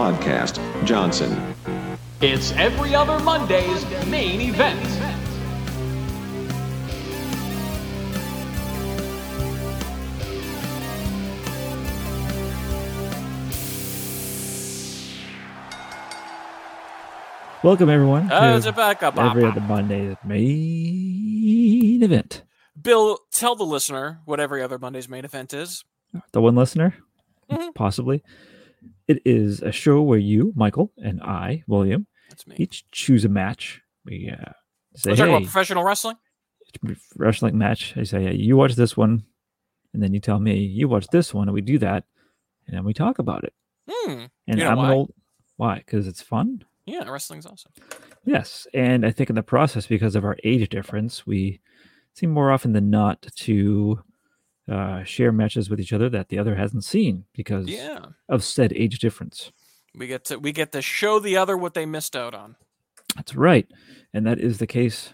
podcast, Johnson. It's every other Monday's main event. Welcome everyone Uh, to it's a backup. every other Monday's main event. Bill, tell the listener what every other Monday's main event is. The one listener, Mhm. possibly. It is a show where you, Michael, and I, William, each choose a match. We uh, say, We're talking "Hey, about professional wrestling. wrestling match." I say, "Hey, "You watch this one," and then you tell me, "You watch this one," and we do that, and then we talk about it. Hmm. And You know I'm why? an old why? Because it's fun. Yeah, wrestling's awesome. Yes, and I think in the process, because of our age difference, we seem more often than not to uh, share matches with each other that the other hasn't seen because Yeah, of said age difference. we get to we get to show the other what they missed out on. That's right, and that is the case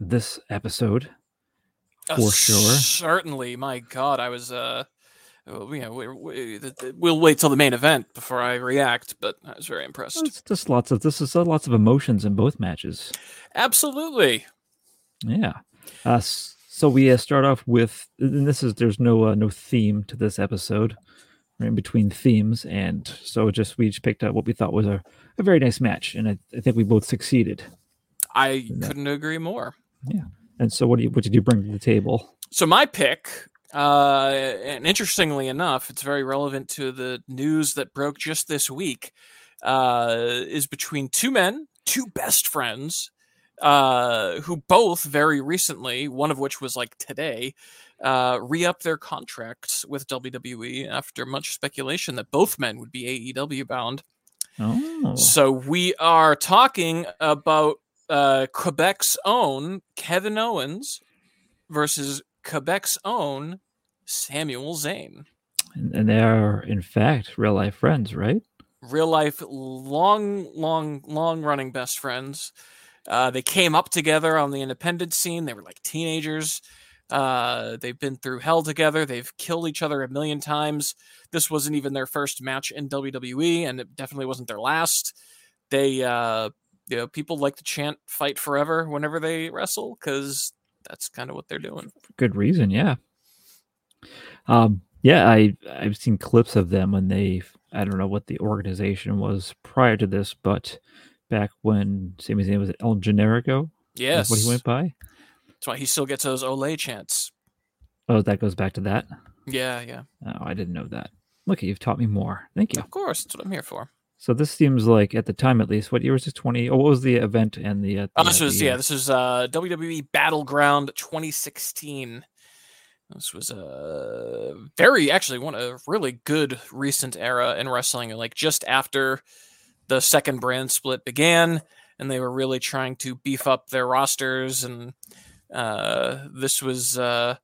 this episode Uh, for sure. Certainly, my God, I was. uh well, you know, we, we, we'll wait till the main event before I react, but I was very impressed. It's just lots of this is uh, lots of emotions in both matches. Absolutely. Yeah. Uh, so we uh, start off with, and this is there's no uh, no theme to this episode. We're in between themes, and so just we each picked out what we thought was a, a very nice match, and I, I think we both succeeded. I couldn't agree more. Yeah. And so, what do you what did you bring to the table? So my pick, uh, and interestingly enough, it's very relevant to the news that broke just this week, uh, is between two men, two best friends, uh, who both very recently, one of which was like today, uh, re-up their contracts with WWE after much speculation that both men would be AEW bound. Oh, So we are talking about uh, Quebec's own Kevin Owens versus Quebec's own Samuel Zayn. and they are in fact real life friends, right? Real life, long, long, long running best friends. Uh, they came up together on the independent scene. They were like teenagers. Uh, they've been through hell together. They've killed each other a million times. This wasn't even their first match in WWE, and it definitely wasn't their last. They, uh, you know, people like to chant "fight forever" whenever they wrestle because that's kind of what they're doing. Good reason, yeah. Um, yeah, I I've seen clips of them when they I don't know what the organization was prior to this, but back when Sami's name was El Generico, Yes, what he went by. that's why he still gets those Olé chants. Oh, that goes back to that. Yeah, yeah, Oh, I didn't know that. Look, you've taught me more. Thank you. of course. That's what I'm here for. So this seems like, at the time at least, what year was this? Twenty? Oh, what was the event and the? Uh, Oh, this was yeah. uh, This was uh, WWE Battleground 2016. This was a very actually one a really good recent era in wrestling. Like just after the second brand split began, and they were really trying to beef up their rosters. And uh, this was uh,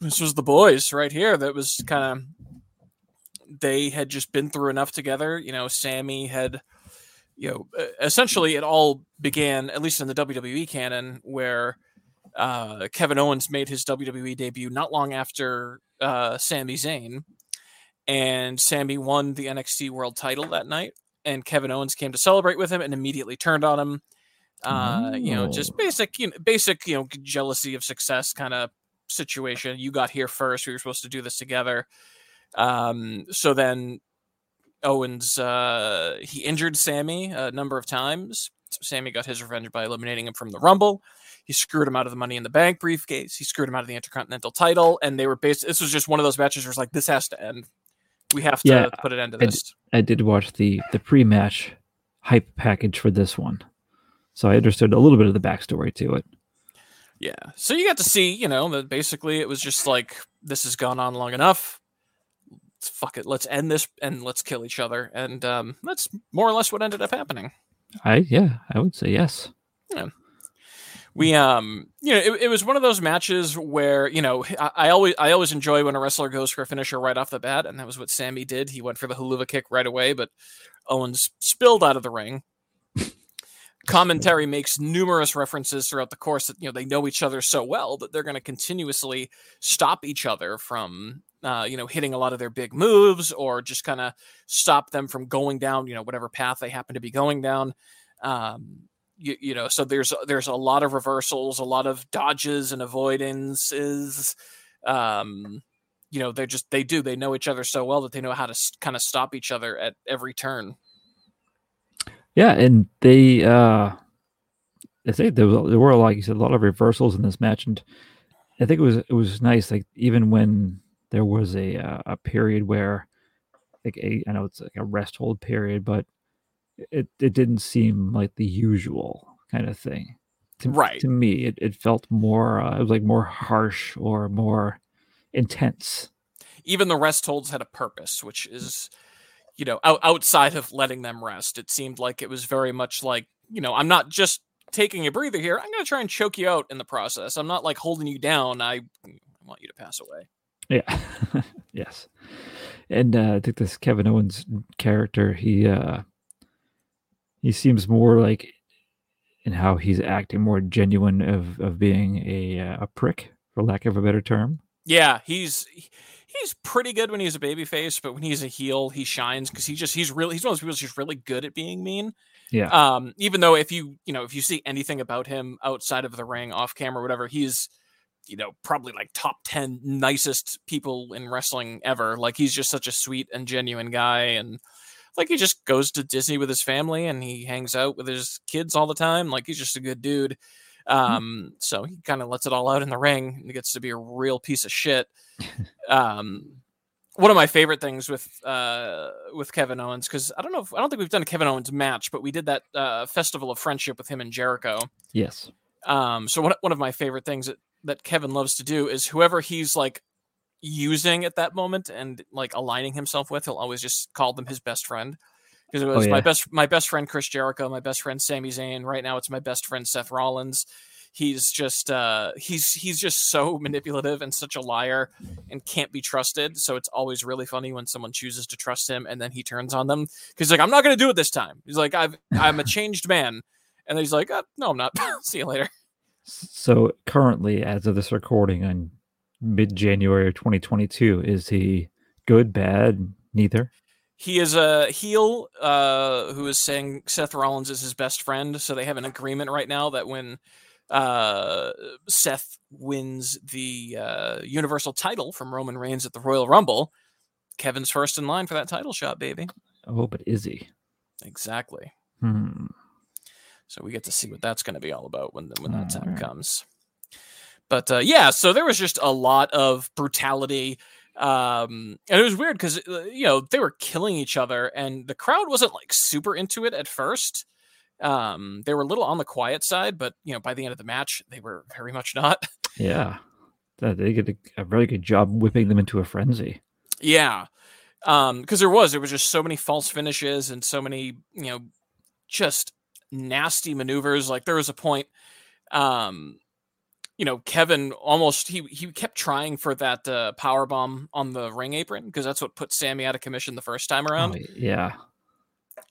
this was the boys right here. That was kind of they had just been through enough together. You know, Sami had you know, essentially it all began, at least in the WWE canon, where uh, Kevin Owens made his WWE debut not long after uh, Sami Zayn, and Sami won the NXT World Title that night, and Kevin Owens came to celebrate with him and immediately turned on him. Uh, You know, just basic, you know, basic, you know, jealousy of success kind of situation. You got here first. We were supposed to do this together. Um, so then Owens uh, he injured Sami a number of times. So Sami got his revenge by eliminating him from the Rumble. He screwed him out of the Money in the Bank briefcase. He screwed him out of the Intercontinental title, and they were based. This was just one of those matches where it's like, this has to end. We have to Yeah, put an end to this. I did watch the the pre-match hype package for this one, so I understood a little bit of the backstory to it. Yeah. So you got to see, you know, that basically it was just like this has gone on long enough. Let's fuck it. Let's end this and let's kill each other. And um, that's more or less what ended up happening. I yeah, I would say yes. We um you know it, it was one of those matches where you know I, I always i always enjoy when a wrestler goes for a finisher right off the bat and that was what sami did he went for the Helluva kick right away but owens spilled out of the ring commentary makes numerous references throughout the course that you know they know each other so well that they're going to continuously stop each other from uh, you know, hitting a lot of their big moves or just kind of stop them from going down, you know, whatever path they happen to be going down. Um, you, you know, so there's there's a lot of reversals, a lot of dodges and avoidances. Um, you know, they're just they do they know each other so well that they know how to kind of stop each other at every turn. Yeah, and they uh I think there, was, there were like you said a lot of reversals in this match, and I think it was it was nice. Like even when there was a uh, a period where like a I know it's like a rest hold period, but it it didn't seem like the usual kind of thing. To, Right. to me, it, it felt more uh, it was like more harsh or more intense. even the rest holds had a purpose, which is, you know, out, outside of letting them rest. It seemed like it was very much like, you know, I'm not just taking a breather here. I'm going to try and choke you out in the process. I'm not like holding you down. I want you to pass away. Yeah. yes. And uh, I think this Kevin Owens character, he uh he seems more like in how he's acting more genuine of of being a uh, a prick for lack of a better term. Yeah, he's he's pretty good when he's a babyface, but when he's a heel, he shines because he just he's really he's one of those people who's just really good at being mean. Yeah. Um, even though if you you know if you see anything about him outside of the ring, off camera, whatever, he's you know probably like top ten nicest people in wrestling ever. Like he's just such a sweet and genuine guy, and like he just goes to Disney with his family and he hangs out with his kids all the time. Like he's just a good dude. Um, so he kind of lets it all out in the ring and he gets to be a real piece of shit. um, one of my favorite things with uh with Kevin Owens because I don't know if I don't think we've done a Kevin Owens match, but we did that uh, festival of friendship with him and Jericho. yes. Um, so one one of my favorite things that that Kevin loves to do is whoever he's like using at that moment and like aligning himself with, he'll always just call them his best friend. Because it was my yeah. best my best friend Chris Jericho, my best friend Sami Zayn. Right now, it's my best friend Seth Rollins. He's just uh, he's he's just so manipulative and such a liar and can't be trusted. So it's always really funny when someone chooses to trust him and then he turns on them because like I'm not going to do it this time. He's like I've I'm a changed man, and he's like uh, no I'm not. See you later. So currently, as of this recording on mid January of 2022, is he good, bad, neither? He is a heel uh, who is saying Seth Rollins is his best friend. So they have an agreement right now that when uh, Seth wins the uh, Universal title from Roman Reigns at the Royal Rumble, Kevin's first in line for that title shot, baby. Oh, but is he? Exactly. Hmm. So we get to see what that's going to be all about when when that time comes. But uh, yeah, so there was just a lot of brutality, um, and it was weird because you know they were killing each other, and the crowd wasn't like super into it at first. Um, they were a little on the quiet side, but you know by the end of the match, they were very much not. Yeah. They did a, very good job whipping them into a frenzy. Yeah. Um, because there was there was just so many false finishes and so many, you know, just nasty maneuvers. Like there was a point, um, you know, Kevin almost he he kept trying for that uh, power bomb on the ring apron because that's what put Sami out of commission the first time around. Oh, yeah.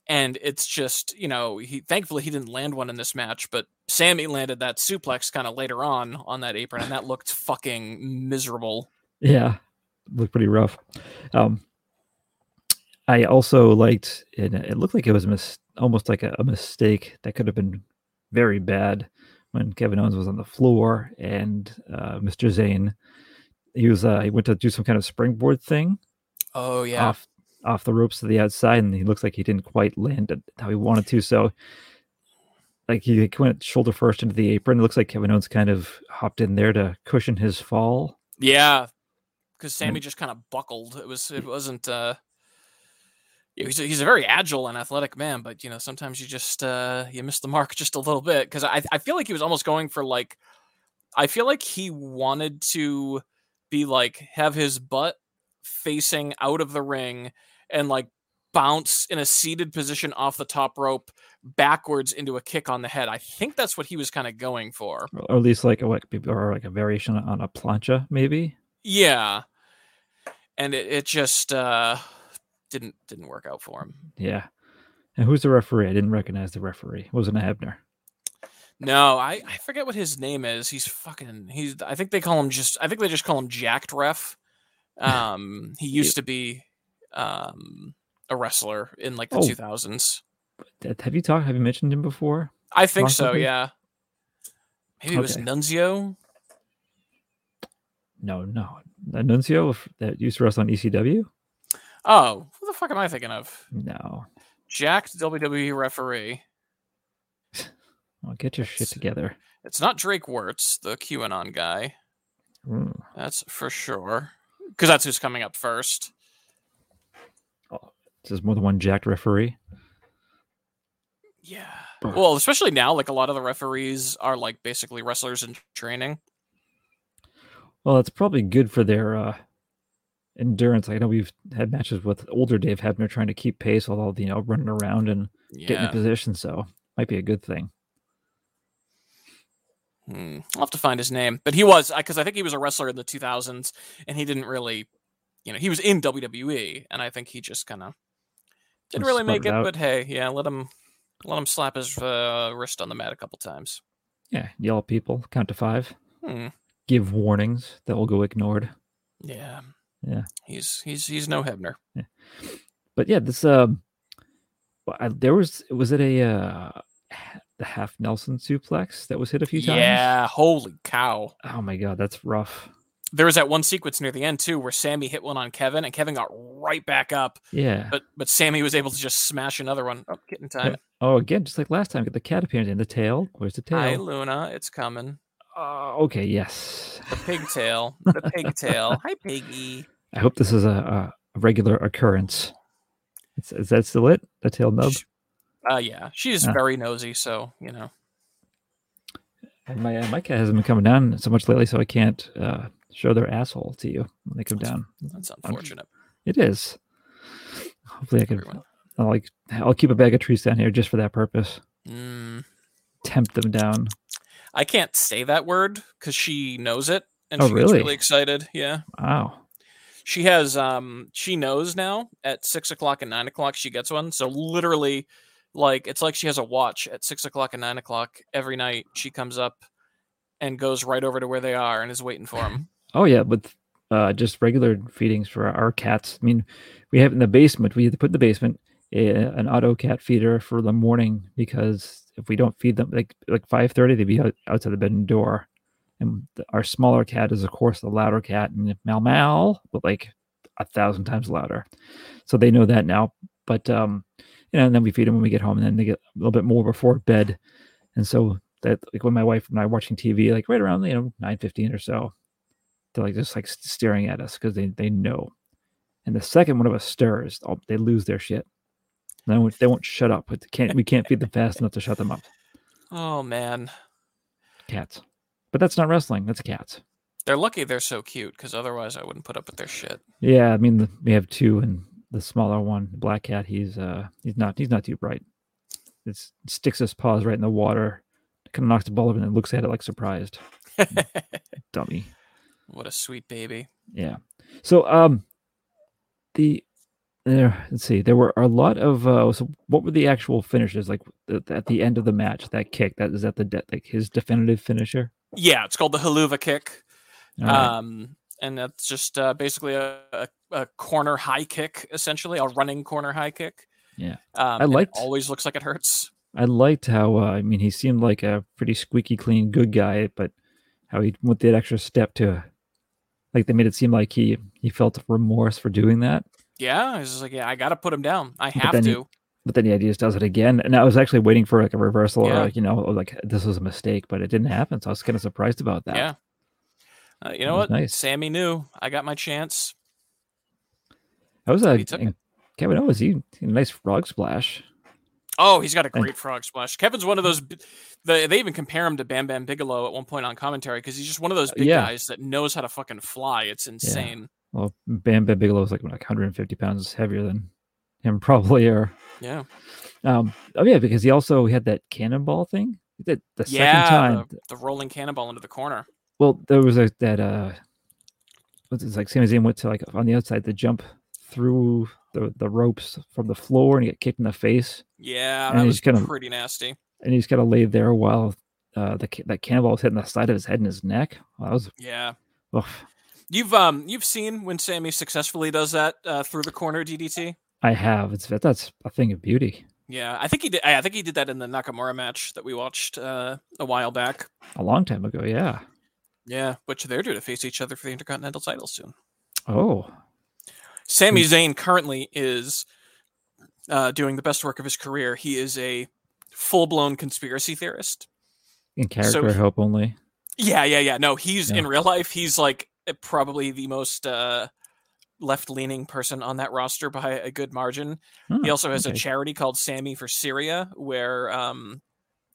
And it's just you know he thankfully he didn't land one in this match, but Sami landed that suplex kind of later on on that apron, and that looked fucking miserable. Yeah, looked pretty rough. Um, I also liked it. It looked like it was a mis- almost like a, a mistake that could have been very bad when Kevin Owens was on the floor and uh, Mr. Zayn. He was uh, he went to do some kind of springboard thing Oh yeah, off off the ropes to the outside, and he looks like he didn't quite land it how he wanted to. So, like he went shoulder first into the apron. It looks like Kevin Owens kind of hopped in there to cushion his fall. Yeah, because Sami just kind of buckled. It was it wasn't. uh he's a, he's a very agile and athletic man, but you know sometimes you just uh you miss the mark just a little bit because I I feel like he was almost going for like I feel like he wanted to be like have his butt facing out of the ring and like bounce in a seated position off the top rope backwards into a kick on the head. I think that's what he was kind of going for. or at least like a what or like a variation on a plancha, maybe. Yeah. And it, it just uh didn't didn't work out for him. Yeah. And who's the referee? I didn't recognize the referee. Wasn't Hebner. No, I, I forget what his name is. He's fucking he's I think they call him just I think they just call him jacked ref. Um, he used to be um, a wrestler in like the Oh. 2000s. Have you talked? Have you mentioned him before? I think so. Yeah. Maybe it was Okay. Nunzio. No, no. Annuncio f- that used to wrestle on ECW. Oh, who the fuck am I thinking of? No. Jacked WWE referee. Well, get your shit It's- together. It's not Drake Wuertz, the QAnon guy. Mm. That's for sure. Because that's who's coming up first. There's more than one jacked referee. Yeah. Well, especially now, like a lot of the referees are like basically wrestlers in training. Well, it's probably good for their uh, endurance. I know we've had matches with older Dave Hebner trying to keep pace while all you know running around and getting in position. So might be a good thing. Hmm. I'll have to find his name. But he was, because I think he was a wrestler in the 2000s and he didn't really, you know, he was in WWE. And I think he just kind of didn't really make it. out. But hey, yeah, let him. Let him slap his uh, wrist on the mat a couple times. Yeah, yell at people, count to five, Hmm. give warnings that will go ignored. Yeah. Yeah. He's he's he's no Hebner. But yeah, this um, I, there was was it a uh, the half Nelson suplex that was hit a few times? Yeah. Holy cow. Oh my god, that's rough. There was that one sequence near the end too where Sami hit one on Kevin and Kevin got right back up, Yeah. but but Sami was able to just smash another one. Oh, getting time. Oh, again, just like last time, get the cat appearance in the tail. Where's the tail? Hi. Luna. It's coming. Uh, okay, yes. The pigtail. The pigtail. Hi, piggy. I hope this is a, a, regular occurrence. Is, is that still it? The tail nub? Uh, yeah, she's Ah. very nosy, so you know. And my uh, my cat hasn't been coming down so much lately, so I can't uh, show their asshole to you when they come down. That's unfortunate. It is. Hopefully, I can. Everyone. I'll like. I'll keep a bag of trees down here just for that purpose. Mm, Tempt them down. I can't say that word because she knows it, and Oh, she gets really? really excited. Yeah, Wow. She has. Um, she knows now at six o'clock and nine o'clock she gets one. So literally, like it's like she has a watch at six o'clock and nine o'clock every night. She comes up and goes right over to where they are and is waiting for them. Oh yeah, with uh, just regular feedings for our cats. I mean, we have in the basement. We have to put in the basement a, an auto cat feeder for the morning because if we don't feed them like like five thirty, they'd be out, outside the bedroom door. And the, our smaller cat is of course the louder cat, and Mal Mal, but like a thousand times louder. So they know that now. But um, you know, and then we feed them when we get home, and then they get a little bit more before bed. And so that like when my wife and I are watching TV, like right around you know nine fifteen or so, they're like just like staring at us because they they know. And the second one of us stirs, oh, they lose their shit. They won't, they won't shut up. But can't we can't feed them fast enough to shut them up. Oh man, Cats, but that's not wrestling. That's cats. they're lucky they're so cute because otherwise I wouldn't put up with their shit. Yeah, I mean the, we have two, and the smaller one, the black cat, he's uh he's not he's not too bright. It sticks his paws right in the water, kind of knocks the ball over, and then looks at it like surprised. Dummy. what a sweet baby. Yeah. So um the there let's see there were a lot of uh so what were the actual finishes like at the end of the match that kick that is that the de- like his definitive finisher Yeah, it's called the Helluva kick. Right. Um, and that's just uh, basically a, a, a corner high kick, essentially a running corner high kick. Yeah. um, I liked- always looks like it hurts. I liked how uh, I mean he seemed like a pretty squeaky clean good guy but how he went that extra step to like they made it seem like he he felt remorse for doing that Yeah, it's just like yeah, I got to put him down. I have to. But then he just does it again and I was actually waiting for like a reversal Yeah. or like you know like this was a mistake but it didn't happen so I was kind of surprised about that Yeah. Uh, you know what? nice. Sami knew I got my chance. That was a He took it. and Kevin Owens. He, he a nice frog splash. Oh, he's got a And- great frog splash. Kevin's one of those. b- The, they even compare him to Bam Bam Bigelow at one point on commentary because he's just one of those big Uh, yeah. guys that knows how to fucking fly. It's insane. Well, Bam Bam Bigelow is like, like 150 pounds heavier than him, probably. Or Yeah. um, oh yeah, because he also had that cannonball thing. Did the Yeah. second time. The, the rolling cannonball into the corner. Well, there was a that uh, what's it like? Sami Zayn went to like on the outside to jump through the the ropes from the floor and he got kicked in the face, Yeah, And that he's was gonna- pretty nasty. and he's kind of laid there while uh, the that cannonball was hitting the side of his head and his neck. Well, that was Yeah. oof. You've um you've seen when Sami successfully does that uh, through the corner DDT. I have. It's that's a thing of beauty. Yeah, I think he did. I think he did that in the Nakamura match that we watched uh, a while back. A long time ago, yeah. Yeah, which they're due to face each other for the Intercontinental title soon. Oh, Sami Zayn currently is uh, doing the best work of his career. He is a full blown conspiracy theorist. in character, So hope only. Yeah, yeah, yeah. No, he's Yeah. in real life. He's like probably the most uh, left leaning person on that roster by a good margin. he Oh, also has a charity called Sami for Syria, where um,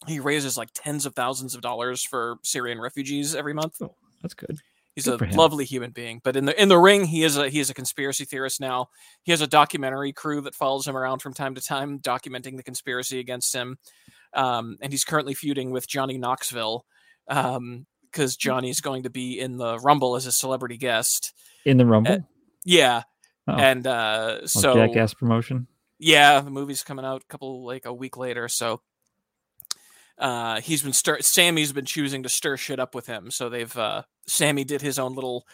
he raises like tens of thousands of dollars for Syrian refugees every month. That's good. He's Good a lovely human being. But in the in the ring, he is a he is a conspiracy theorist now. He has a documentary crew that follows him around from time to time, documenting the conspiracy against him. Um, and he's currently feuding with Johnny Knoxville um, because Johnny's going to be in the Rumble as a celebrity guest. In the Rumble, Yeah, Oh. and uh, Oh, so Jackass promotion. yeah, the movie's coming out a couple like a week later, so uh he's been stir Sami's been choosing to stir shit up with him. So they've uh Sami did his own little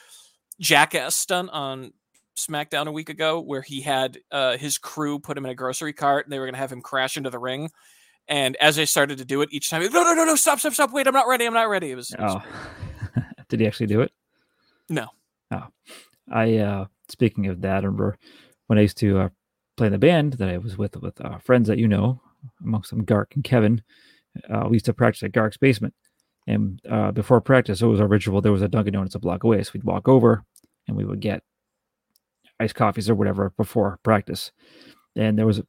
jackass stunt on SmackDown a week ago where he had uh his crew put him in a grocery cart and they were gonna have him crash into the ring. And as they started to do it, each time, no, no, no, no, stop, stop, stop, wait, I'm not ready, I'm not ready. It was, it was Oh, did he actually do it? No. Oh, I. uh Speaking of that, I remember when I used to uh, play in the band that I was with with uh, friends that you know, amongst them Gark and Kevin. Uh, we used to practice at Gark's basement, and uh, before practice, it was our ritual. There was a Dunkin' Donuts a block away, so we'd walk over and we would get iced coffees or whatever before practice. And there was a,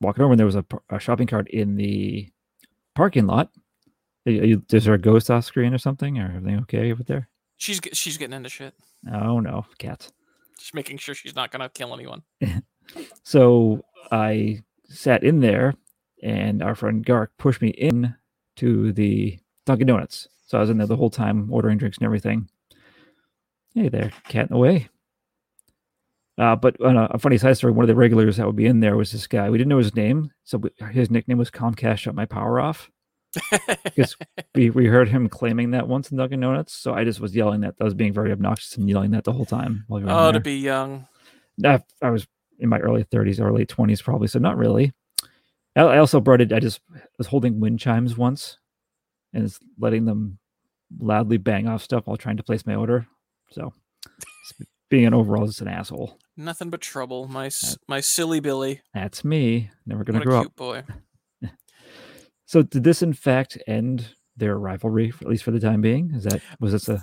walking over, and there was a, a shopping cart in the parking lot. You- Is there a ghost off screen or something? Or everything okay over there? she's she's getting into shit. Oh no, cats. Just making sure she's not gonna kill anyone. So I sat in there, and our friend Gark pushed me in to the Dunkin' Donuts. So I was in there the whole time, ordering drinks and everything. Hey there, cat in the way. Uh, but a, a funny side story, one of the regulars that would be in there was this guy. We didn't know his name, so we, his nickname was Comcast Shut My Power Off. Because we, we heard him claiming that once in Dunkin' Donuts, so I just was yelling that. I was being very obnoxious and yelling that the whole time. While we were oh, to be young. I, I was in my early 30s or late 20s probably so not really I, I also brought it i just was holding wind chimes once and it's letting them loudly bang off stuff while trying to place my order so being an overall just an asshole Nothing but trouble. My my silly Billy. that's me never gonna What grow cute up boy. So did this in fact end their rivalry at least for the time being is that was this a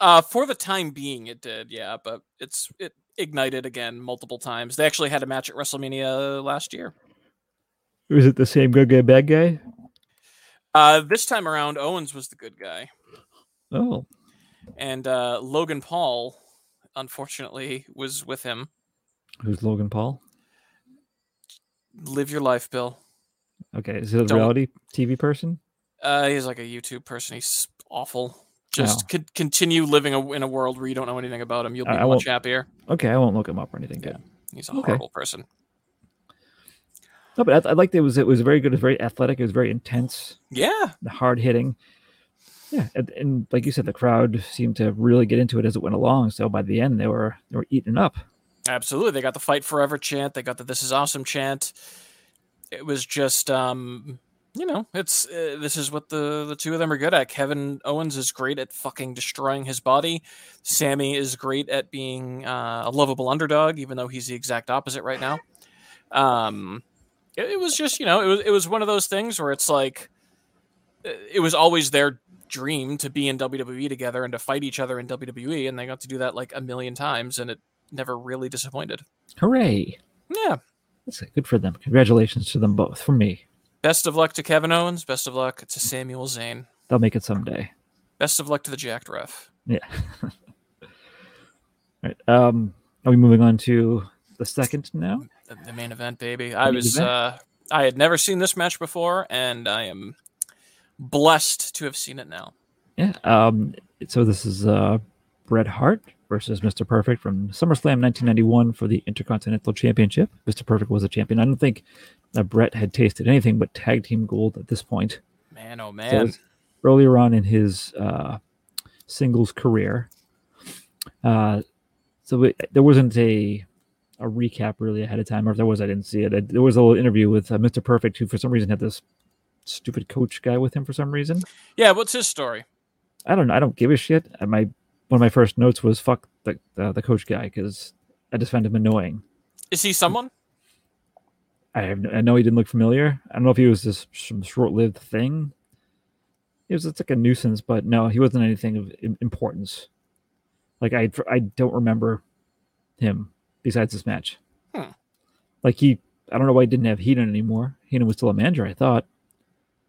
Uh, for the time being, it did, yeah, but it's it ignited again multiple times. They actually had a match at WrestleMania last year. was it the same good guy bad guy Uh, this time around, Owens was the good guy, oh and uh, Logan Paul, unfortunately, was with him. who's logan paul Live your life, Bill. Okay is it a Don't- reality tv person Uh, he's like a YouTube person. He's awful. Just Oh. con- continue living a, in a world where you don't know anything about him. You'll be I- I much happier. okay i won't look him up or anything Yeah. good He's a Okay. horrible person. No, but I, I liked it. it was it was very good. It was very athletic. It was very intense, Yeah, hard hitting. Yeah, and, and like you said, the crowd seemed to really get into it as it went along. So by the end, they were they were eating up. Absolutely. They got the fight forever chant. They got the this is awesome chant. It was just um you know, it's uh, this is what the the two of them are good at. Kevin Owens is great at fucking destroying his body. Sami is great at being uh, a lovable underdog even though he's the exact opposite right now. Um it, it was just, you know, it was it was one of those things where it's like uh, it was always their dream to be in WWE together and to fight each other in WWE and they got to do that like a million times and it never really disappointed. Hooray! Yeah. That's good for them. Congratulations to them both. From me, Best of luck to Kevin Owens. Best of luck to Samuel Zayn. they'll make it someday. Best of luck to the Jacked Ref. Yeah. right. Um. Are we moving on to the second now? The, the main event, baby. I was event. uh I had never seen this match before, and I am blessed to have seen it now. Yeah. Um. So this is uh, Bret Hart versus Mr. Perfect from SummerSlam 1991 for the Intercontinental Championship. Mr. Perfect was a champion. I don't think that Bret had tasted anything but tag team gold at this point. Man, oh man. it's earlier on in his uh, singles career. Uh, so we, there wasn't a a recap really ahead of time, or if there was, I didn't see it. I, there was a little interview with uh, Mr. Perfect, who for some reason had this stupid coach guy with him for some reason. Yeah, what's his story? I don't know. I don't give a shit. My one of my first notes was fuck the uh, the coach guy because I just found him annoying. Is he someone? I have I know he didn't look familiar. I don't know if he was just some short lived thing. It was it's like a nuisance, but no, he wasn't anything of importance. Like I I don't remember him besides this match. Hmm. Like he, I don't know why he didn't have Heenan anymore. Heenan was still a manager, I thought.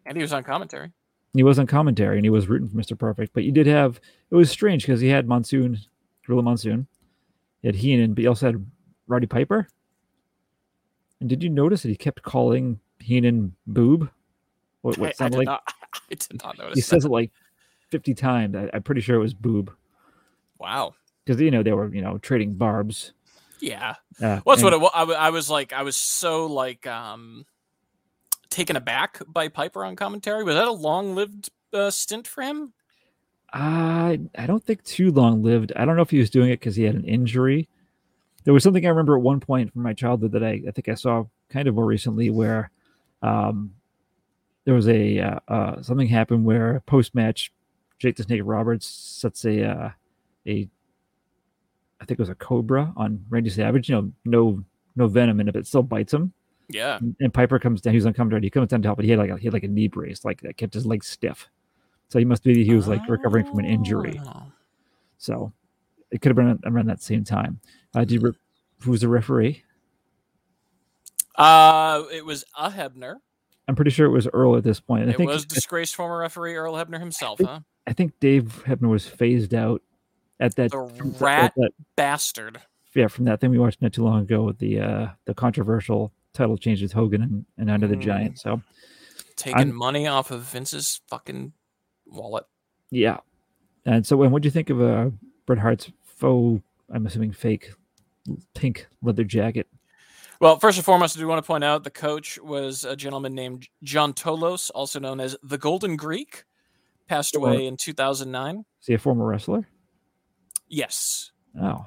And he was on commentary. He was on commentary and he was rooting for Mr. Perfect. But you did have it was strange because he had Monsoon, Gorilla Monsoon, he had Heenan, but he also had Roddy Piper. And did you notice that he kept calling Heenan boob? What, I, what I sounded did like not. I did not notice. he says it like 50 times. I, I'm pretty sure it was boob Wow. because you know they were you know trading barbs. Yeah. Uh, Well, that's and- what it was. I, I was like, I was so like um taken aback by Piper on commentary. Was that a long-lived uh, stint for him? I I don't think too long lived. I don't know if he was doing it because he had an injury. There was something I remember at one point from my childhood that I, I think I saw kind of more recently where um, there was a uh, uh, something happened where post match Jake the Snake Roberts sets a uh, a I think it was a cobra on Randy Savage. You know, no no venom in it, but still bites him. Yeah. And, and Piper comes down. He was commentary. He comes down to help, but he had like a, he had like a knee brace, like that kept his legs stiff. So he must be he was like recovering from an injury. Oh. So it could have been around that same time. Uh, did re- who was the referee? Uh, it was a Hebner. I'm pretty sure it was Earl at this point. And I It think was disgraced former referee Earl Hebner himself, think- huh? I think Dave Hebner was phased out at that, The that- rat that- bastard. yeah from that thing we watched not too long ago with the uh the controversial title change with Hogan and, and Andre the Mm. Giant. So Taking I'm- money off of Vince's fucking wallet. yeah. And so and what do you think of uh Bret Hart's faux I'm assuming fake pink leather jacket? Well, first and foremost, I do want to point out the coach was a gentleman named John Tolos, also known as the Golden Greek, passed away in 2009. Is he a former wrestler? Yes. Oh.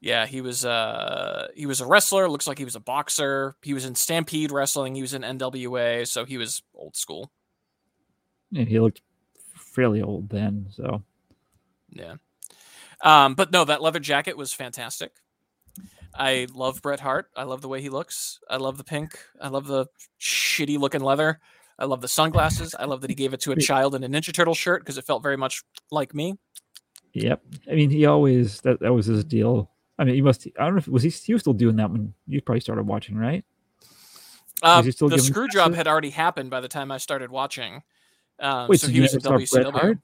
Yeah, he was uh he was a wrestler, looks like he was a boxer. He was in Stampede Wrestling, he was in NWA, so he was old school. Yeah, he looked fairly old then, so Yeah. Um, but no, that leather jacket was fantastic. I love Bret Hart. I love the way he looks. I love the pink. I love the shitty looking leather. I love the sunglasses. I love that he gave it to a child in a Ninja Turtle shirt because it felt very much like me. Yep. I mean, he always that that was his deal. I mean, he must. I don't know if was he. He was still doing that when you probably started watching, right? Uh, the screw job passes? had already happened by the time I started watching. Um, Wait, so so he was in WCW.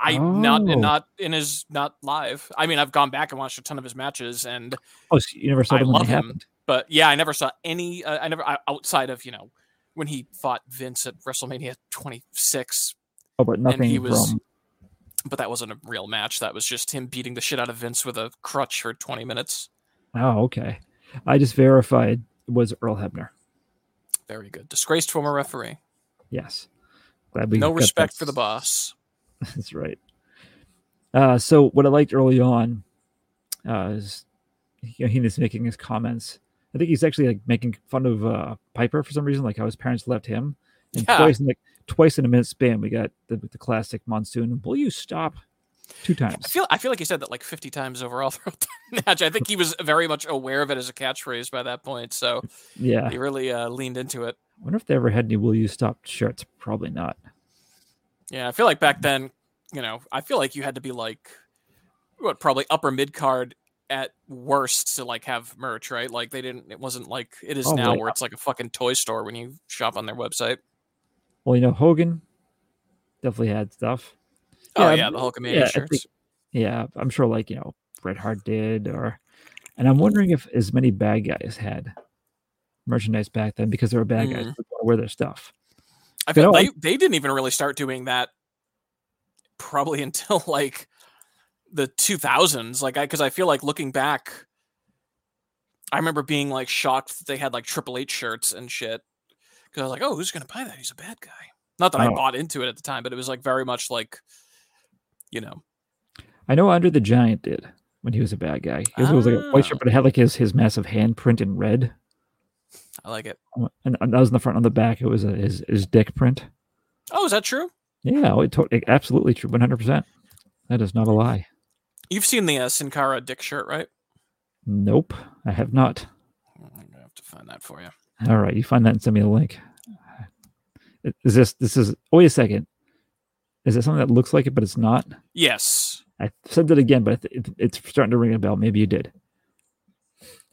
I not Oh. not in his not live. I mean, I've gone back and watched a ton of his matches, and Oh, so you never saw I love him. happened. but yeah, I never saw any. Uh, I never I- outside of you know when he fought Vince at WrestleMania 26, Oh, but nothing he was- from. But that wasn't a real match. That was just him beating the shit out of Vince with a crutch for 20 minutes. Oh, okay. I just verified it was Earl Hebner. Very good. Disgraced former referee. Yes. Glad we No respect that for the boss. That's right. Uh, so what I liked early on uh, is you know, he was making his comments. I think he's actually like making fun of uh, Piper for some reason, like how his parents left him. And Yeah. twice in like twice in a minute span, we got the, the classic monsoon. Will you stop? Two times. I feel I feel like he said that like 50 times overall throughout the match. I think he was very much aware of it as a catchphrase by that point. So Yeah. he really uh, leaned into it. I wonder if they ever had any "Will you stop" shirts. Probably not. Yeah, I feel like back then, you know, I feel like you had to be like what probably upper mid card at worst to like have merch, right? Like they didn't it wasn't like it is Oh, now where it's like a fucking toy store when you shop on their website. Well, you know, Hogan definitely had stuff. Oh Yeah, yeah, the Hulkamania yeah, shirts. think- Yeah, I'm sure like, you know, Bret Hart did or and I'm wondering if as many bad guys had merchandise back then because they were bad guys Mm. who wear their stuff. I feel they they didn't even really start doing that probably until like the 2000s like I cuz I feel like looking back I remember being like shocked that they had like Triple H shirts and shit I was like, "Oh, who's going to buy that? He's a bad guy." Not that I Oh. bought into it at the time, but it was like very much like, you know, I know Andre the Giant did. I know Andre the Giant, they had uh, they had uh, the Triple H shirts. when he was a bad guy. It was, like a white shirt, but it had like his his massive handprint in red, I like it. and, and that was in the front. On the back, it was a, his his dick print. Oh, is that true? Yeah, it, to- it absolutely true, one hundred percent. That is not a lie. You've seen the uh, Sin Cara dick shirt, right? Nope, I have not. I'm gonna have to find that for you. All right, you find that and send me the link. Is this this is? Oh, wait a second. Is it something that looks like it, but it's not? Yes. I said that again, but it, it's starting to ring a bell. Maybe you did.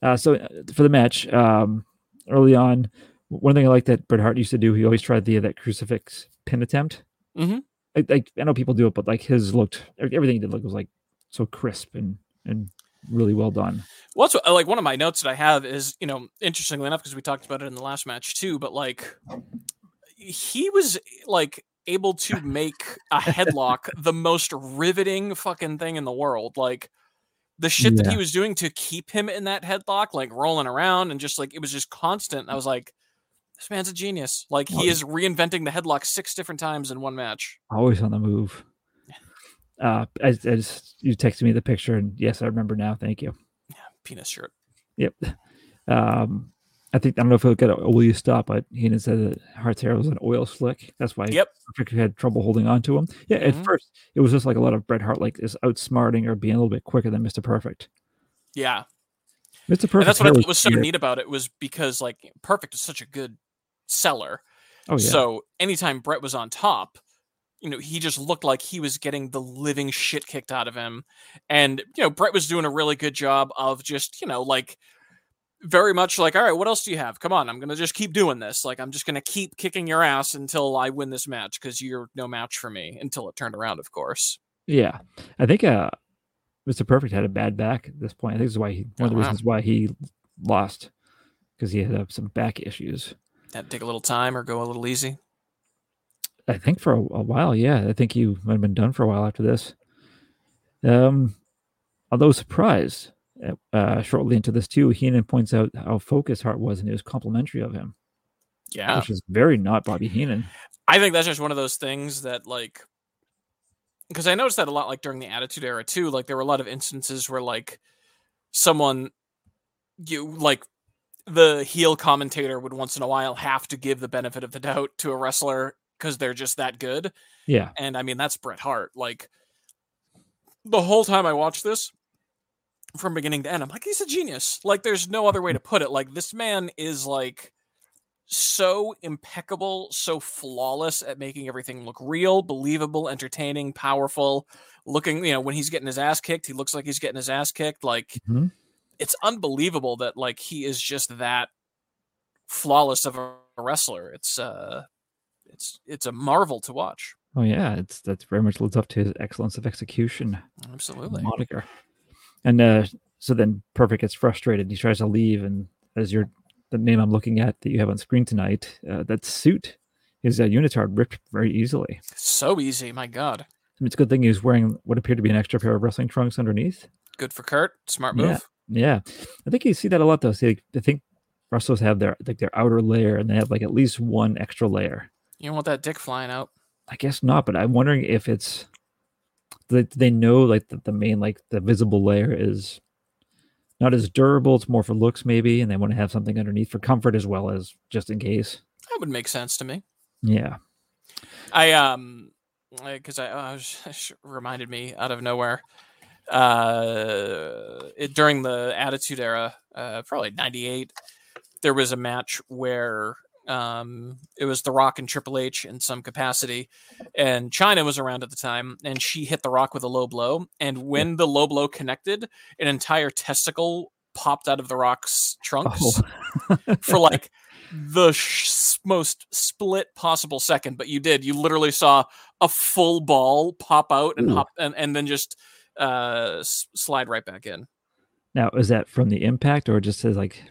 Uh, so uh, for the match, um, early on, one thing I like that Bret Hart used to do, he always tried the that crucifix pin attempt. Mhm. I, I, I know people do it, but like his looked everything he did look was like so crisp and and really well done. What's uh, like one of my notes that I have is, you know, interestingly enough, because we talked about it in the last match too, but like he was like able to make a headlock the most riveting fucking thing in the world. Like the shit that he was doing to keep him in that headlock, like rolling around and just like it was just constant. I was like, this man's a genius. Like he is reinventing the headlock six different times in one match. Always on the move. Uh, as, as you texted me the picture, and yes, I remember now. Thank you. Yeah, penis shirt. Yep. Um, I think I don't know if he'll get a will you stop, but Heenan said that Hart's hair was an oil slick. That's why Yep. Perfect had trouble holding on to him. Yeah, at Mhm. first it was just like a lot of Bret Hart like is outsmarting or being a little bit quicker than Mr. Perfect. Yeah. Mr. Perfect. and that's what I thought was so weird. neat about it was because like Perfect is such a good seller. Oh yeah. So anytime Bret was on top, you know, he just looked like he was getting the living shit kicked out of him. And, you know, Bret was doing a really good job of just, you know, like very much like, all right, what else do you have? Come on, I'm gonna just keep doing this. Like I'm just gonna keep kicking your ass until I win this match because you're no match for me. Until it turned around, of course. yeah. I think uh, Mr. Perfect had a bad back at this point. I think this is why he one of the Oh, wow. reasons why he lost because he had uh, some back issues. To take a little time or go a little easy. I think for a, a while, yeah. I think you might have been done for a while after this. Um, although surprised, uh, shortly into this too, Heenan points out how focused Hart was, and he was complimentary of him, Yeah. which is very not Bobby Heenan. I think that's just one of those things that like because I noticed that a lot like during the Attitude Era too. Like there were a lot of instances where like someone you like the heel commentator would once in a while have to give the benefit of the doubt to a wrestler because they're just that good. Yeah, And I mean that's Bret Hart. Like the whole time I watched this from beginning to end, I'm like, he's a genius. Like there's no other way to put it. Like this man is like so impeccable, so flawless at making everything look real, believable, entertaining, powerful. Looking, you know, when he's getting his ass kicked, he looks like he's getting his ass kicked. Like Mhm. it's unbelievable that like he is just that flawless of a wrestler. It's uh it's it's a marvel to watch. oh yeah, it's that's very much lives up to his excellence of execution Absolutely. moniker. And uh, so then Perfect gets frustrated. He tries to leave, and as your the name I'm looking at that you have on screen tonight, uh, that suit, his uh, unitard ripped very easily. So easy, my god. I mean, it's a good thing he was wearing what appeared to be an extra pair of wrestling trunks underneath. Good for Curt. Smart Yeah. move. Yeah, I think you see that a lot though. See, I think wrestlers have their like their outer layer, and they have like at least one extra layer. You don't want that dick flying out. I guess not, but I'm wondering if it's that they know like that the main like the visible layer is not as durable. It's more for looks maybe, and they want to have something underneath for comfort as well as just in case. That would make sense to me. Yeah, I um because I, I was sh- reminded me out of nowhere uh it, during the attitude era uh probably 98 there was a match where um it was the rock and triple h in some capacity and chyna was around at the time and she hit the rock with a low blow and when the low blow connected an entire testicle popped out of the rock's trunks Oh. for like the sh- most split possible second, but you did. You literally saw a full ball pop out and Ooh. hop and, and then just uh s- slide right back in. now is that from the impact or just as like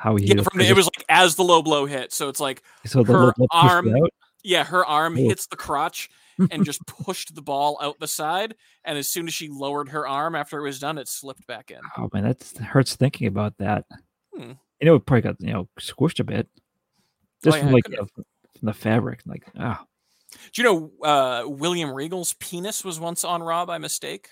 how he Yeah, from it was like as the low blow hit. So it's like so the her low blow pushed it arm- yeah, her arm Ooh. hits the crotch and just pushed the ball out the side. And as soon as she lowered her arm after it was done, it slipped back in. Oh man, that hurts thinking about that. Hmm. You know, it probably got you know squished a bit, just Oh, from yeah, it like you know, from the fabric. Like, ah, Do you know uh William Regal's penis was once on Raw by mistake?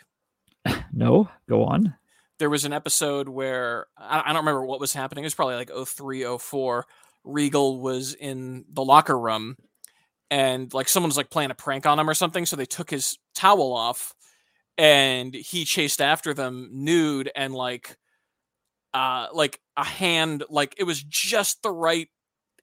No, go on. There was an episode where I, I don't remember what was happening. It was probably like 03, 04. Regal was in the locker room and like someone was like playing a prank on him or something. So they took his towel off and he chased after them nude and like uh like a hand like it was just the right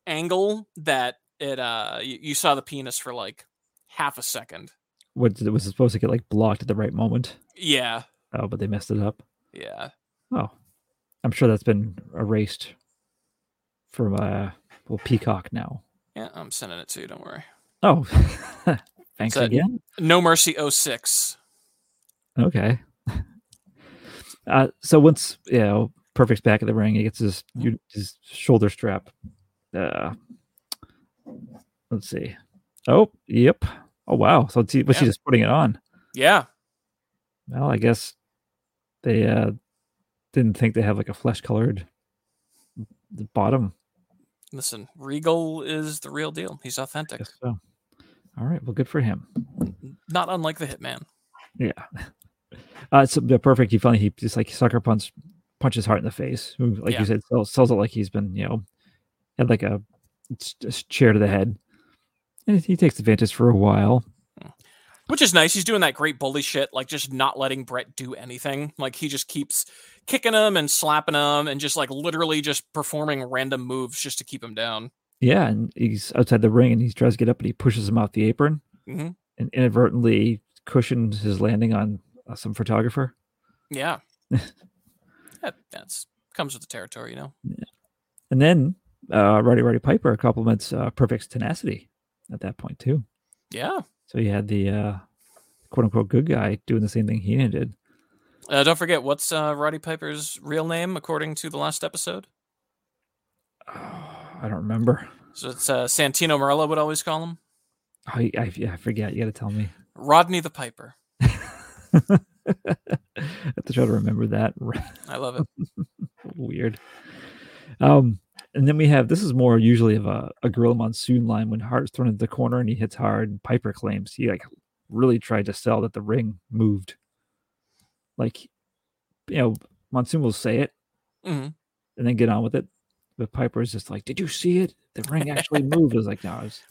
angle that it uh you, you saw the penis for like half a second. What it was supposed to get like blocked at the right moment. Yeah. Oh, but they messed it up. Yeah. Oh, I'm sure that's been erased from uh well Peacock now. Yeah, I'm sending it to you, don't worry. Oh, thanks So- again. No Mercy 06. Okay. Uh, so once you know Perfect's back in the ring, he gets his his shoulder strap. Uh, let's see. Oh, yep. Oh wow. So it's, was she just putting it on? Yeah. Well, I guess they uh didn't think they have like a flesh colored bottom. Listen, Regal is the real deal. He's authentic. so. All right. Well, good for him. Not unlike the Hitman. Yeah. Uh, so the perfect. He finally he just like sucker punch punches Hart in the face. Like Yeah. you said, sells, sells it like he's been you know had like a chair to the head. And he takes advantage for a while. Which is nice. He's doing that great bully shit, like just not letting Bret do anything. Like he just keeps kicking him and slapping him and just like literally just performing random moves just to keep him down. Yeah, and he's outside the ring and he tries to get up and he pushes him off the apron hmm and inadvertently cushions his landing on uh, some photographer. Yeah. that that's comes with the territory, you know. And then uh, Roddy Roddy Piper compliments uh, Perfect's tenacity at that point too. Yeah. So you had the uh, quote unquote good guy doing the same thing Heenan did. Uh, don't forget what's uh, Roddy Piper's real name according to the last episode. I don't remember. So it's uh, Santino Marella would always call him I, I, yeah, I forget. You got to tell me. Rodney the Piper. I have to try to remember that. I love it. Weird. Um, and then we have this is more usually of a, a Gorilla Monsoon line when Hart's thrown into the corner and he hits hard. And Piper claims he like really tried to sell that the ring moved. Like, you know, Monsoon will say it hmm and then get on with it. But Piper is just like, "Did you see it? The ring actually moved." I was like, "No, it's."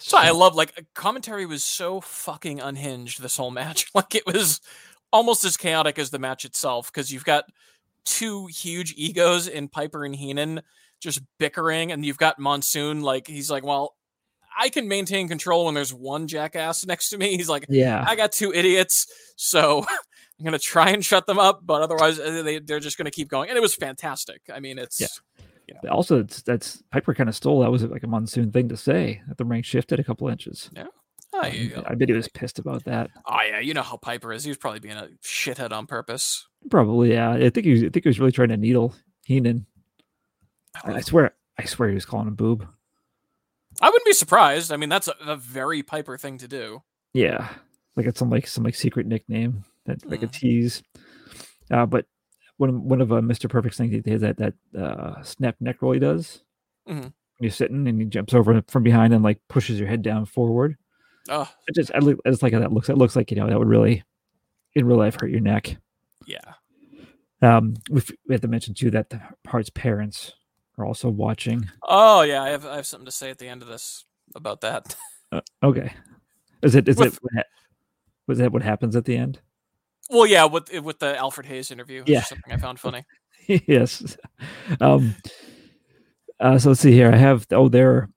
So I love like uh, commentary was so fucking unhinged this whole match. Like it was almost as chaotic as the match itself because you've got two huge egos in Piper and Heenan just bickering, and you've got Monsoon like he's like, well, I can maintain control when there's one jackass next to me. He's like, Yeah, I got two idiots, so I'm gonna try and shut them up, but otherwise uh, they they're just gonna keep going. And it was fantastic. I mean, it's But also it's, that's Piper kind of stole that was like a monsoon thing to say that the ring shifted a couple inches. oh, you Um. I bet he was pissed about that. oh yeah, you know how Piper is. He was probably being a shithead on purpose. Probably, yeah. I think he was, I think he was really trying to needle Heenan. I I swear, I swear he was calling him boob. I wouldn't be surprised. I mean, that's a, a very Piper thing to do. Yeah, like it's some like some like secret nickname that like a Mm. tease. Uh, but one of, one of uh, Mr. Perfect's things he has that that uh, snap neck roll he does. Mhm. When you're sitting and he jumps over from behind and like pushes your head down forward. Oh, It just I, look- I just like how that looks. It looks like you know that would really, in real life, hurt your neck. yeah. Um, we we have to mention too that the Hart's parents are also watching. Oh, yeah. I have I have something to say at the end of this about that. Uh, okay, is it is With- it what was that what happens at the end? well, yeah, with with the Alfred Hayes interview. Yeah. something I found funny. yes. Um. Uh, so let's see here. I have oh they're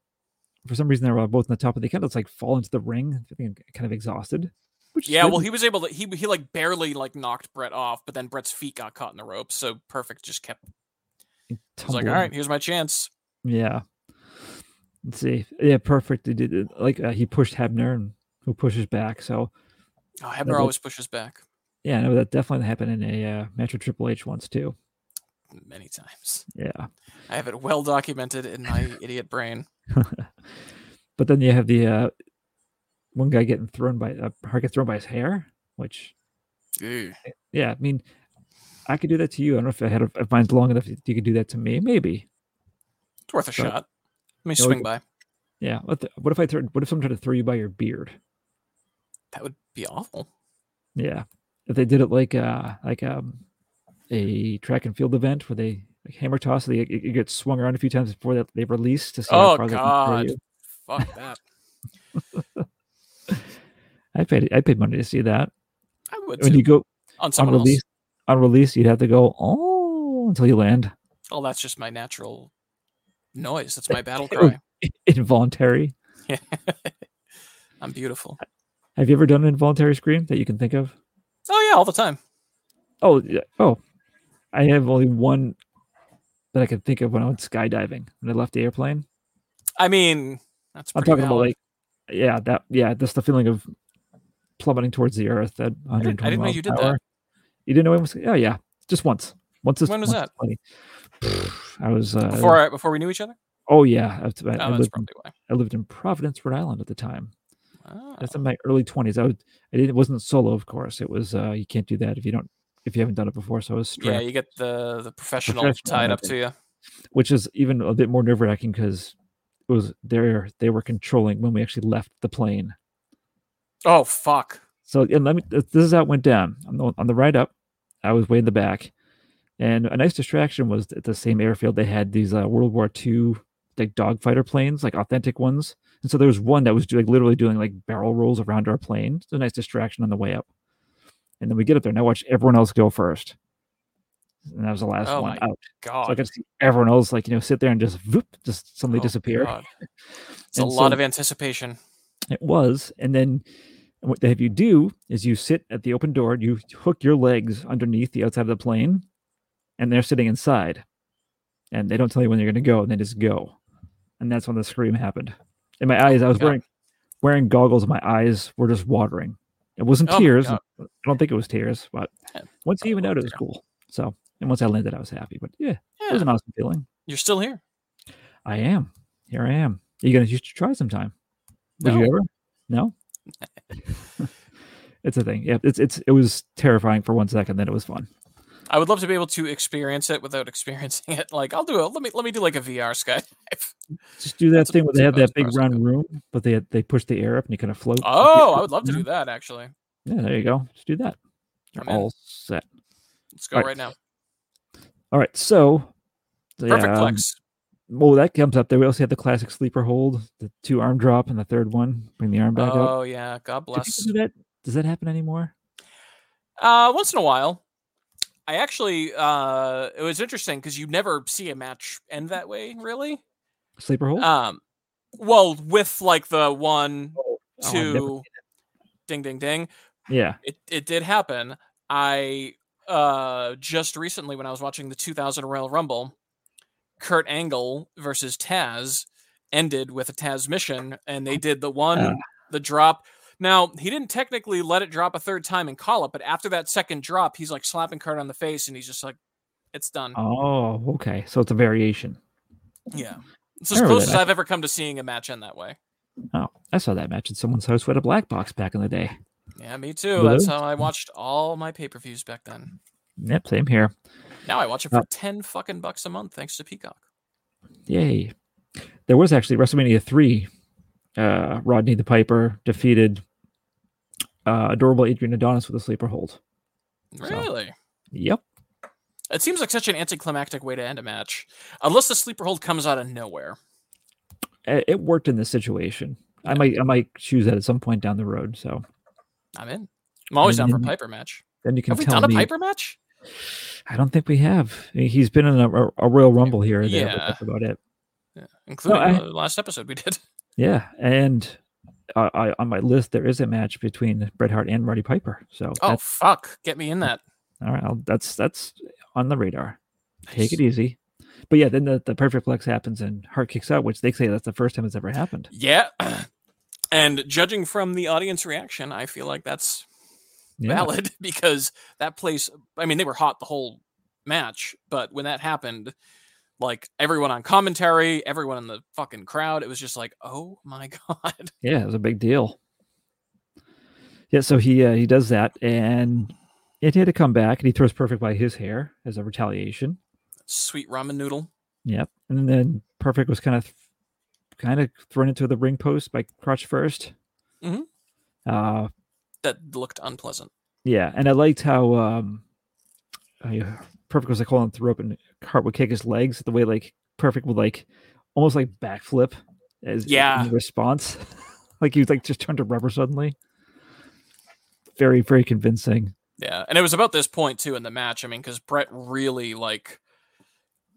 for some reason they're both on the top and they kind of like fall into the ring, kind of exhausted. Which Yeah, well, he was able to. He he like barely like knocked Bret off, but then Bret's feet got caught in the ropes. So perfect, just kept. He I like, all right, here's my chance. Yeah. Let's see. Yeah, perfect. He did it. like uh, he pushed Hebner and who pushes back. So Oh, Hebner always pushes back yeah, no, that definitely happened in a uh, match with Triple H once too. many times. Yeah. I have it well documented in my idiot brain. But then you have the uh, one guy getting thrown by uh, Hart gets thrown by his hair, which Ew. yeah, I mean, I could do that to you. I don't know if I had if mine's long enough. You could do that to me, maybe. It's worth a So- shot. Let me we swing by. Yeah. What, the, what if I throw, What if someone tried to throw you by your beard? That would be awful. Yeah. if they did it like uh like um a track and field event where they like hammer toss, they it, it gets swung around a few times before that they release to see how Oh far they can throw god. you. Fuck that. I paid I paid money to see that. I would When too. you go on on someone else. release on release, you'd have to go oh until you land. Oh, that's just my natural noise. That's my battle cry. Involuntary. I'm beautiful. Have you ever done an involuntary scream that you can think of? Oh yeah, all the time. Oh, yeah. oh, I have only one that I can think of when I went skydiving when I left the airplane. I mean, that's I'm talking about like, yeah, that, yeah, just the feeling of plummeting towards the earth at 120 I didn't know miles you an did that. You didn't know it was? Oh yeah, just once. Once. is- When was once plenty. I was uh, before I, before we knew each other. Oh yeah, I, I, Oh, I that's lived. In, probably why. I lived in Providence, Rhode Island at the time. Oh. That's in my early 20s. I, would, I didn't, it wasn't solo, of course. It was uh, you can't do that if you don't if you haven't done it before. So I was Yeah, you get the the professional, Professional tied up to you. which is even a bit more nerve wracking because it was there. They were controlling when we actually left the plane. Oh fuck. So and let me. This is how it went down on the on the ride up. I was way in the back, and a nice distraction was at the same airfield they had these uh, World War II like dogfighter planes, like authentic ones. And so there was one that was like literally doing like barrel rolls around our plane. It's a nice distraction on the way up. And then we get up there and I watch everyone else go first. And that was the last Oh one out. God. So I to see everyone else like, you know, sit there and just whoop, just suddenly Oh, disappear. It's a lot so- of anticipation. It was. And then what they have you do is you sit at the open door, you hook your legs underneath the outside of the plane, and they're sitting inside. And they don't tell you when they're going to go, and they just go. And that's when the scream happened. In my eyes, I was God. wearing wearing goggles, and my eyes were just watering. It wasn't Oh tears. God. I don't think it was tears, but once you oh, even out, it was cool. So, and once I landed, I was happy. But yeah, it was an awesome feeling. you're still here. I am. Here I am. you gonna you should try sometime. Would you ever? No. it's a thing. Yeah, it's it's it was terrifying for one second, then it was fun. I would love to be able to experience it without experiencing it. Like I'll do it. Let me let me do like a VR skydive. Just do that That's thing where they have that big round room, but they they push the air up and you kind of float. Oh, I would love to do that actually. Yeah, there you go. Just do that. You're I'm in. all set. Let's go Alright. right now. All right, so Perfect um, flex. Well, that comes up there. We also have the classic sleeper hold, the two arm drop, and the third one. Bring the arm back up. Oh yeah, God bless. do that? Does that happen anymore? Uh, once in a while. I actually, uh, it was interesting because you never see a match end that way, really. Sleeper hold. Um, well, with like the one, Oh, two, ding, ding, ding. yeah. It it did happen. I uh just recently when I was watching the 2000 Royal Rumble, Kurt Angle versus Taz ended with a Tazmission, and they did the one, Ah. the drop. Now he didn't technically let it drop a third time and call it, but after that second drop, he's like slapping Kurt on the face, and he's just like, "It's done." Oh, okay. So it's a variation. Yeah, it's as close that as I've ever come to seeing a match end that way. Oh, I saw that match at someone's house with a black box back in the day. Yeah, me too. That's how I watched all my pay per views back then. Yep, same here. Now I watch it Uh, for ten fucking bucks a month thanks to Peacock. Yay. There was actually WrestleMania 3. Uh, Rodney the Piper defeated uh, adorable Adrian Adonis with a sleeper hold. So- Really? Yep. It seems like such an anticlimactic way to end a match, unless the sleeper hold comes out of nowhere. It, worked in this situation. I might I might choose that at some point down the road. So I'm in. I'm always down for a Mhm. Piper match. then you can Have we tell done a me. Piper match? I don't think we have. He's been in a, a, a Royal Rumble here there, but Yeah. that's about it. Yeah, including I- the last episode we did. Yeah, and I, I, on my list there is a match between Bret Hart and Roddy Piper. So Oh fuck! Get me in that. all right. I'll, that's that's on the radar. Take it easy. But yeah, then the, the Perfectplex happens and Hart kicks out, which they say that's the first time it's ever happened. Yeah. And judging from the audience reaction, I feel like that's Yeah. valid because that place. I mean, they were hot the whole match, but when that happened, like everyone on commentary, everyone in the fucking crowd, it was just like, oh my god. Yeah, it was a big deal. Yeah, so he uh, he does that, and it had to come back, and he throws perfect by his hair as a retaliation. Sweet ramen noodle. Yep, and then perfect was kind of kind of thrown into the ring post by crotch 1st Mhm. Uh, That looked unpleasant. Yeah, and I liked how um, uh, Perfect was like holding the rope and Hart would kick his legs the way like Perfect would like almost like backflip as Yeah. in response, like he was like just turned to rubber suddenly. Very very convincing. Yeah, and it was about this point too in the match. I mean, because Bret really like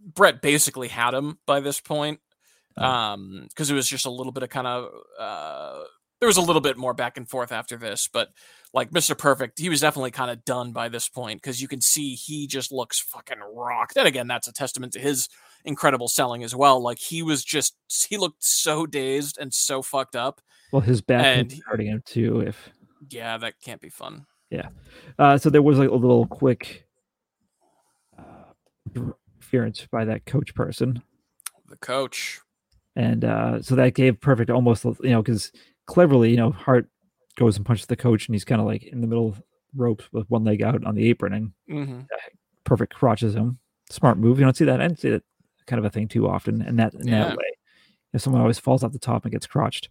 Bret basically had him by this point. Um, because it was just a little bit of kind of uh there was a little bit more back and forth after this, but like Mr. Perfect, he was definitely kind of done by this point because you can see he just looks fucking rock. Then again, that's a testament to his incredible selling as well. Like he was just he looked so dazed and so fucked up. Well, his back And hurting him too. If Yeah, that can't be fun. Yeah. Uh, so, there was like a little quick uh, interference by that coach person. The coach. and uh, so that gave perfect almost you know because cleverly you know Hart goes and punches the coach and he's kind of like in the middle of ropes with one leg out on the apron and hmm perfect crotches him smart move you don't see that i see that kind of a thing too often and that in Yeah. that way if someone always falls off the top and gets crotched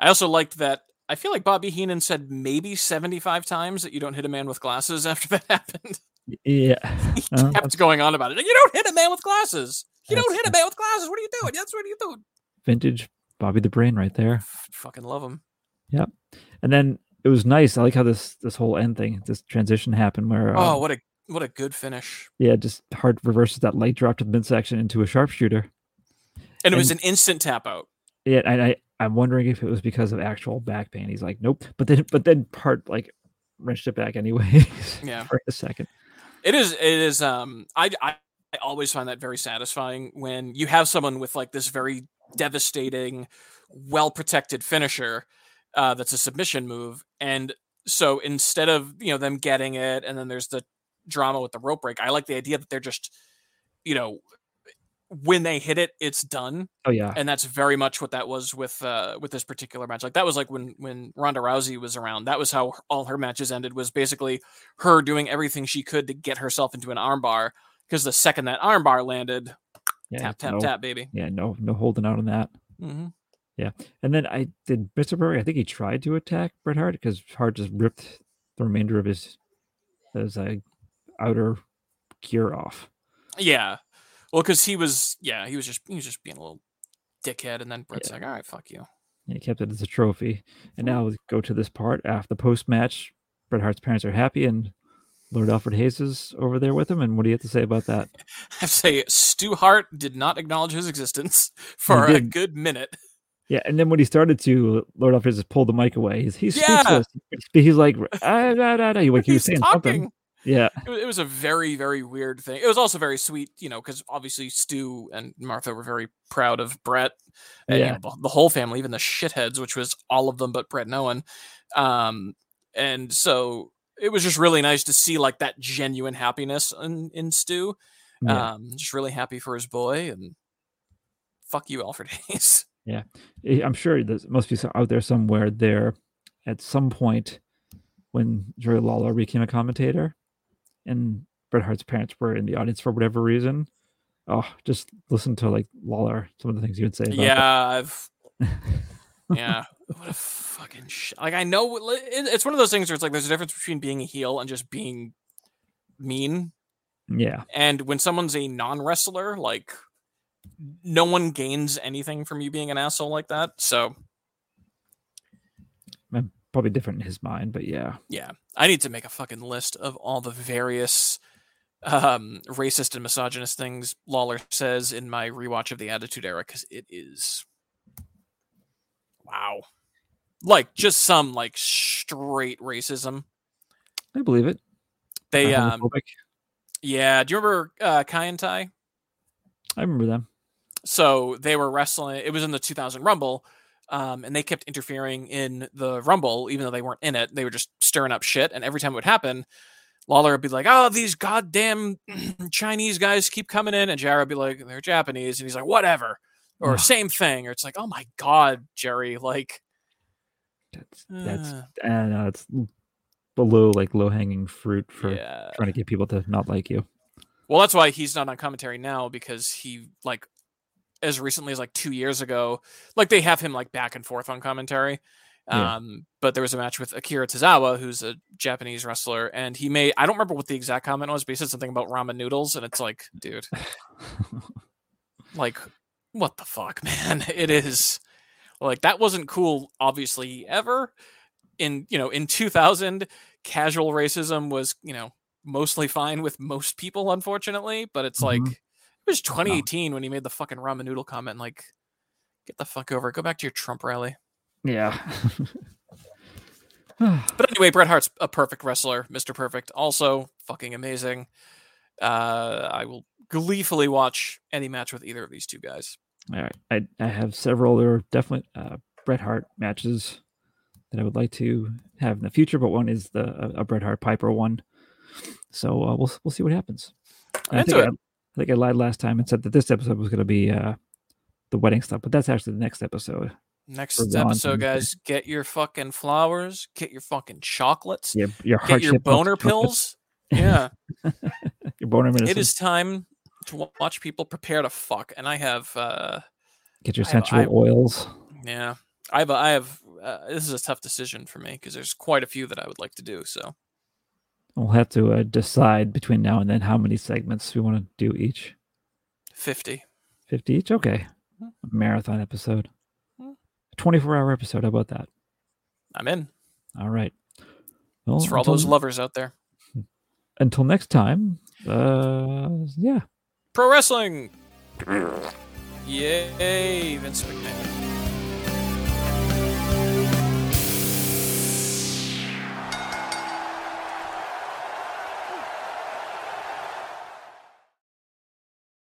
I also liked that. I feel like Bobby Heenan said maybe 75 times that you don't hit a man with glasses after that happened. yeah He Uh, kept going on about it. You don't hit a man with glasses. You don't hit a man with glasses. What are you doing? That's what are you doing? vintage bobby the brain right there F- fucking love him. Yep. And then it was nice i like how this this whole end thing this transition happened where Oh, um, what a what a good finish. yeah just Hart reverses that light drop to the midsection into a sharpshooter And it was an instant tap out. Yeah, and I I'm wondering if it was because of actual back pain. He's like, nope. But then but then part like wrenched it back anyway. Yeah. for a second. It is. It is. Um, I, I I always find that very satisfying when you have someone with like this very devastating, well protected finisher. Uh, that's a submission move, and so instead of you know them getting it, and then there's the drama with the rope break. I like the idea that they're just, you know, when they hit it, it's done, Oh yeah, and that's very much what that was with uh with this particular match. Like that was like when when Ronda Rousey was around. That was how all her matches ended. Was basically her doing everything she could to get herself into an armbar. Because the second that armbar landed, yeah. tap tap no, tap, baby. Yeah, no, no holding out on that. hmm Yeah, And then I did Mr. Burry. I think he tried to attack Bret Hart because Hart just ripped the remainder of his his uh, outer gear off. Yeah. Well, because he was, yeah, he was just he was just being a little dickhead, and then Bret's Yeah. like, all right, fuck you. And he kept it as a trophy. And now we go to this part after the post match. Bret Hart's parents are happy, and Lord Alfred Hayes is over there with him. And what do you have to say about that? I have to say, Stu Hart did not acknowledge his existence for a good minute. Yeah, and then when he started to, Lord Alfred just pulled the mic away. He's, he's Yeah. speechless. He's like, ah, da, da, da. He, like he was saying talking. something. Yeah, It was, it was a very, very weird thing. It was also very sweet, you know, because obviously Stu and Martha were very proud of Bret. And, you know, the, the whole family, even the shitheads, which was all of them but Bret and Owen. Um, and so it was just really nice to see like that genuine happiness in, in Stu. yeah. Um, just really happy for his boy and fuck you, Alfred Hayes. Yeah. I'm sure there must be some out there somewhere there at some point when Jerry Lawler became a commentator and Bret Hart's parents were in the audience for whatever reason. Oh, just listen to like Lawler, some of the things he would say about Yeah, I've. yeah, what a fucking sh- like. I know it's one of those things where it's like there's a difference between being a heel and just being mean. Yeah. And when someone's a non wrestler, like no one gains anything from you being an asshole like that. So and Probably different in his mind, but yeah. yeah, I need to make a fucking list of all the various um racist and misogynist things Lawler says in my rewatch of the Attitude Era because it is wow, like just some like straight racism. I believe it. They um yeah, do you remember uh Kaientai? I remember them. So they were wrestling. It was in the 2000 Rumble, um, and they kept interfering in the Rumble, even though they weren't in it. They were just stirring up shit. And every time it would happen, Lawler would be like, "Oh, these goddamn Chinese guys keep coming in," and J.R. would be like, "They're Japanese," and he's like, "Whatever," or. "Same thing," or it's like, "Oh my god, Jerry!" Like, That's that's uh, and uh, it's below like low hanging fruit for yeah. trying to get people to not like you. Well, that's why he's not on commentary now because he like as recently as like two years ago, like they have him like back and forth on commentary, Yeah. Um, but there was a match with Akira Tozawa, who's a Japanese wrestler, and he made I don't remember what the exact comment was, but he said something about ramen noodles, and it's like, dude, like, what the fuck, man? It is like that wasn't cool, obviously, ever. In you know, in 2000, casual racism was you know mostly fine with most people, unfortunately. But it's like Mhm. it was 2018 when he made the fucking ramen noodle comment. Like, get the fuck over. Go back to your Trump rally. yeah. But anyway, Bret Hart's a perfect wrestler, Mr. Perfect. Also, fucking amazing. Uh, I will gleefully watch any match with either of these two guys. All right. I, I have several other definite uh, Bret Hart matches that I would like to have in the future, but one is the a, a Bret Hart Piper one. So uh, we'll we'll see what happens. I think. I, I think I lied last time and said that this episode was going to be uh, the wedding stuff, but that's actually the next episode. Next episode, guys, get your fucking flowers, get your fucking chocolates, Yeah, your get your boner pills. Yeah, your boner medicine. it is time to watch people prepare to fuck. And I have, uh, Get your I have- sensual I- oils. yeah, I have, I have. Uh, this is a tough decision for me because there's quite a few that I would like to do. So We'll have to uh, decide between now and then how many segments we want to do each. fifty. 50 each? Okay. Hmm. A marathon episode. Hmm. 24 hour episode. How about that? I'm in. All right. Well, It's for all those lovers out there. until next time, uh, yeah. Pro wrestling. Yay, Vince McMahon.